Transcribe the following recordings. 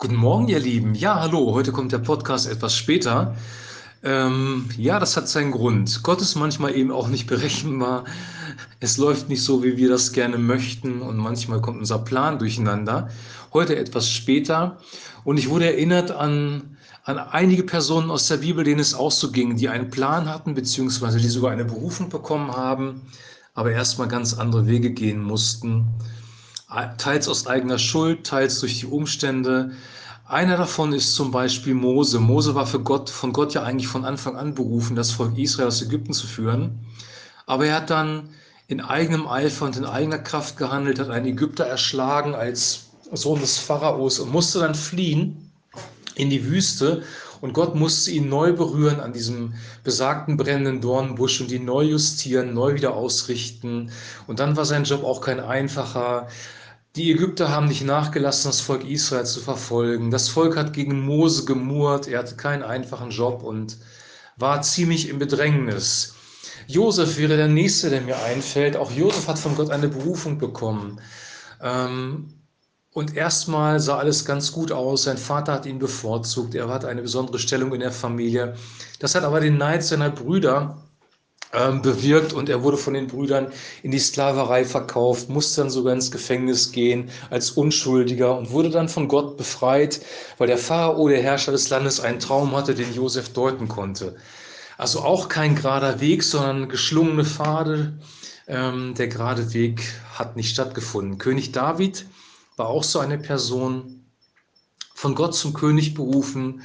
Guten Morgen, ihr Lieben. Ja, hallo. Heute kommt der Podcast etwas später. Ähm, ja, das hat seinen Grund. Gott ist manchmal eben auch nicht berechenbar. Es läuft nicht so, wie wir das gerne möchten und manchmal kommt unser Plan durcheinander. Heute etwas später und ich wurde erinnert an, an einige Personen aus der Bibel, denen es auch so ging, die einen Plan hatten, beziehungsweise die sogar eine Berufung bekommen haben, aber erstmal ganz andere Wege gehen mussten teils aus eigener Schuld, teils durch die Umstände. Einer davon ist zum Beispiel Mose. Mose war für Gott, von Gott ja eigentlich von Anfang an berufen, das Volk Israel aus Ägypten zu führen. Aber er hat dann in eigenem Eifer und in eigener Kraft gehandelt, hat einen Ägypter erschlagen als Sohn des Pharaos und musste dann fliehen in die Wüste. Und Gott musste ihn neu berühren an diesem besagten brennenden Dornbusch und ihn neu justieren, neu wieder ausrichten. Und dann war sein Job auch kein einfacher. Die Ägypter haben nicht nachgelassen, das Volk Israel zu verfolgen. Das Volk hat gegen Mose gemurrt, er hatte keinen einfachen Job und war ziemlich im Bedrängnis. Josef wäre der Nächste, der mir einfällt. Auch Josef hat von Gott eine Berufung bekommen. Ähm, und erstmal sah alles ganz gut aus. Sein Vater hat ihn bevorzugt. Er hat eine besondere Stellung in der Familie. Das hat aber den Neid seiner Brüder ähm, bewirkt und er wurde von den Brüdern in die Sklaverei verkauft, musste dann sogar ins Gefängnis gehen als Unschuldiger und wurde dann von Gott befreit, weil der Pharao, der Herrscher des Landes, einen Traum hatte, den Josef deuten konnte. Also auch kein gerader Weg, sondern geschlungene Pfade. Ähm, der gerade Weg hat nicht stattgefunden. König David war auch so eine Person, von Gott zum König berufen,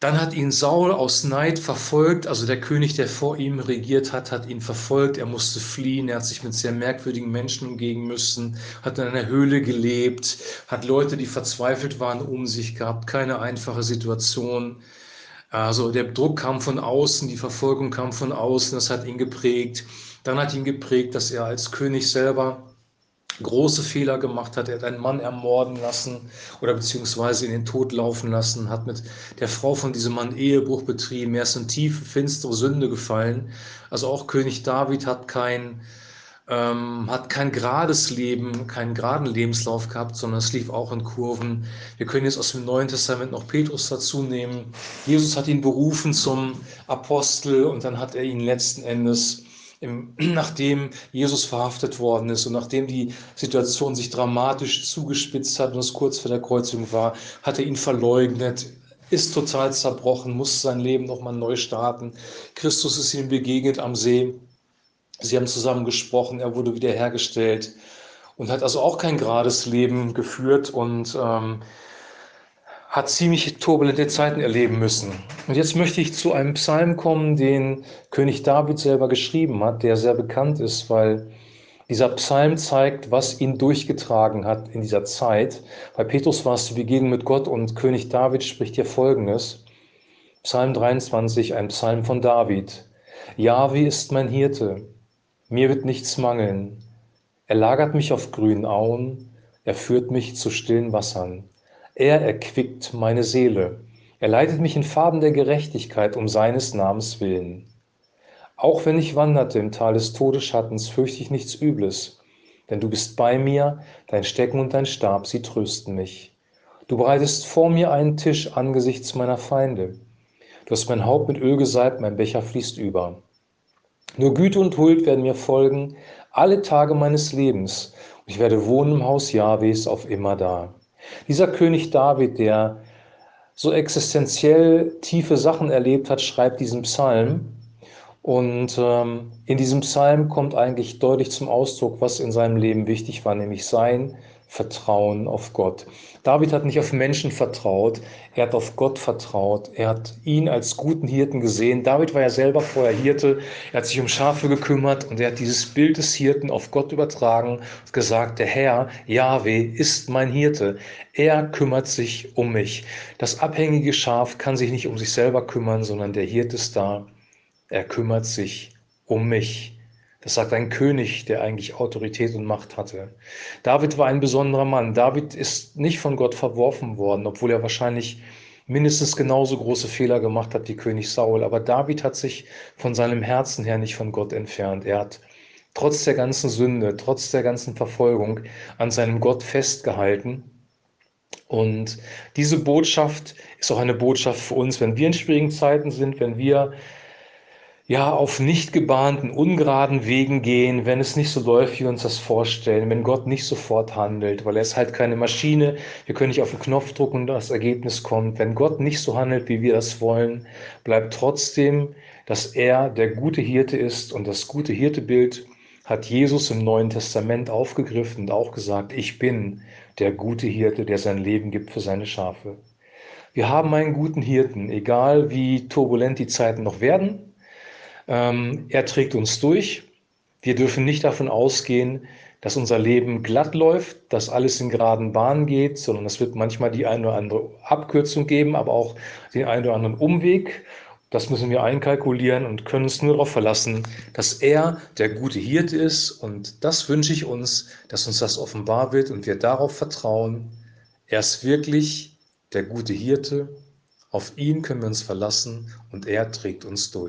dann hat ihn Saul aus Neid verfolgt, also der König, der vor ihm regiert hat, hat ihn verfolgt. Er musste fliehen, er hat sich mit sehr merkwürdigen Menschen umgehen müssen, hat in einer Höhle gelebt, hat Leute, die verzweifelt waren, um sich gehabt. Keine einfache Situation. Also der Druck kam von außen, die Verfolgung kam von außen, das hat ihn geprägt. Dann hat ihn geprägt, dass er als König selber große Fehler gemacht hat. Er hat einen Mann ermorden lassen oder beziehungsweise in den Tod laufen lassen, hat mit der Frau von diesem Mann Ehebruch betrieben. Er ist in tiefe, finstere Sünde gefallen. Also auch König David hat kein, ähm, hat kein gerades Leben, keinen geraden Lebenslauf gehabt, sondern es lief auch in Kurven. Wir können jetzt aus dem Neuen Testament noch Petrus dazu nehmen. Jesus hat ihn berufen zum Apostel und dann hat er ihn letzten Endes im, nachdem Jesus verhaftet worden ist und nachdem die Situation sich dramatisch zugespitzt hat und es kurz vor der Kreuzung war, hat er ihn verleugnet, ist total zerbrochen, muss sein Leben nochmal neu starten. Christus ist ihm begegnet am See. Sie haben zusammen gesprochen, er wurde wiederhergestellt und hat also auch kein gerades Leben geführt und ähm, hat ziemlich turbulente Zeiten erleben müssen. Und jetzt möchte ich zu einem Psalm kommen, den König David selber geschrieben hat, der sehr bekannt ist, weil dieser Psalm zeigt, was ihn durchgetragen hat in dieser Zeit. Bei Petrus war es die Begegnung mit Gott und König David spricht hier Folgendes. Psalm 23, ein Psalm von David. Jahwe ist mein Hirte, mir wird nichts mangeln. Er lagert mich auf grünen Auen, er führt mich zu stillen Wassern. Er erquickt meine Seele. Er leitet mich in Farben der Gerechtigkeit um seines Namens willen. Auch wenn ich wanderte im Tal des Todesschattens, fürchte ich nichts Übles, denn du bist bei mir, dein Stecken und dein Stab, sie trösten mich. Du bereitest vor mir einen Tisch angesichts meiner Feinde. Du hast mein Haupt mit Öl gesalbt, mein Becher fließt über. Nur Güte und Huld werden mir folgen, alle Tage meines Lebens, und ich werde wohnen im Haus Jahwes auf immer da. Dieser König David, der so existenziell tiefe Sachen erlebt hat, schreibt diesen Psalm. Und ähm, in diesem Psalm kommt eigentlich deutlich zum Ausdruck, was in seinem Leben wichtig war, nämlich sein Vertrauen auf Gott. David hat nicht auf Menschen vertraut, er hat auf Gott vertraut. Er hat ihn als guten Hirten gesehen. David war ja selber vorher Hirte, er hat sich um Schafe gekümmert und er hat dieses Bild des Hirten auf Gott übertragen und gesagt, der Herr, Yahweh, ist mein Hirte. Er kümmert sich um mich. Das abhängige Schaf kann sich nicht um sich selber kümmern, sondern der Hirt ist da. Er kümmert sich um mich. Das sagt ein König, der eigentlich Autorität und Macht hatte. David war ein besonderer Mann. David ist nicht von Gott verworfen worden, obwohl er wahrscheinlich mindestens genauso große Fehler gemacht hat wie König Saul. Aber David hat sich von seinem Herzen her nicht von Gott entfernt. Er hat trotz der ganzen Sünde, trotz der ganzen Verfolgung an seinem Gott festgehalten Und diese Botschaft ist auch eine Botschaft für uns, wenn wir in schwierigen Zeiten sind, wenn wir ja auf nicht gebahnten, ungeraden Wegen gehen, wenn es nicht so läuft, wie wir uns das vorstellen, wenn Gott nicht sofort handelt, weil er ist halt keine Maschine, wir können nicht auf den Knopf drücken und das Ergebnis kommt. Wenn Gott nicht so handelt, wie wir das wollen, bleibt trotzdem, dass er der gute Hirte ist und das gute Hirtebild hat Jesus im Neuen Testament aufgegriffen und auch gesagt, ich bin der gute Hirte, der sein Leben gibt für seine Schafe. Wir haben einen guten Hirten, egal wie turbulent die Zeiten noch werden, ähm, er trägt uns durch. Wir dürfen nicht davon ausgehen, dass unser Leben glatt läuft, dass alles in geraden Bahnen geht, sondern es wird manchmal die eine oder andere Abkürzung geben, aber auch den einen oder anderen Umweg. Das müssen wir einkalkulieren und können uns nur darauf verlassen, dass er der gute Hirte ist. Und das wünsche ich uns, dass uns das offenbar wird und wir darauf vertrauen. Er ist wirklich der gute Hirte. Auf ihn können wir uns verlassen und er trägt uns durch.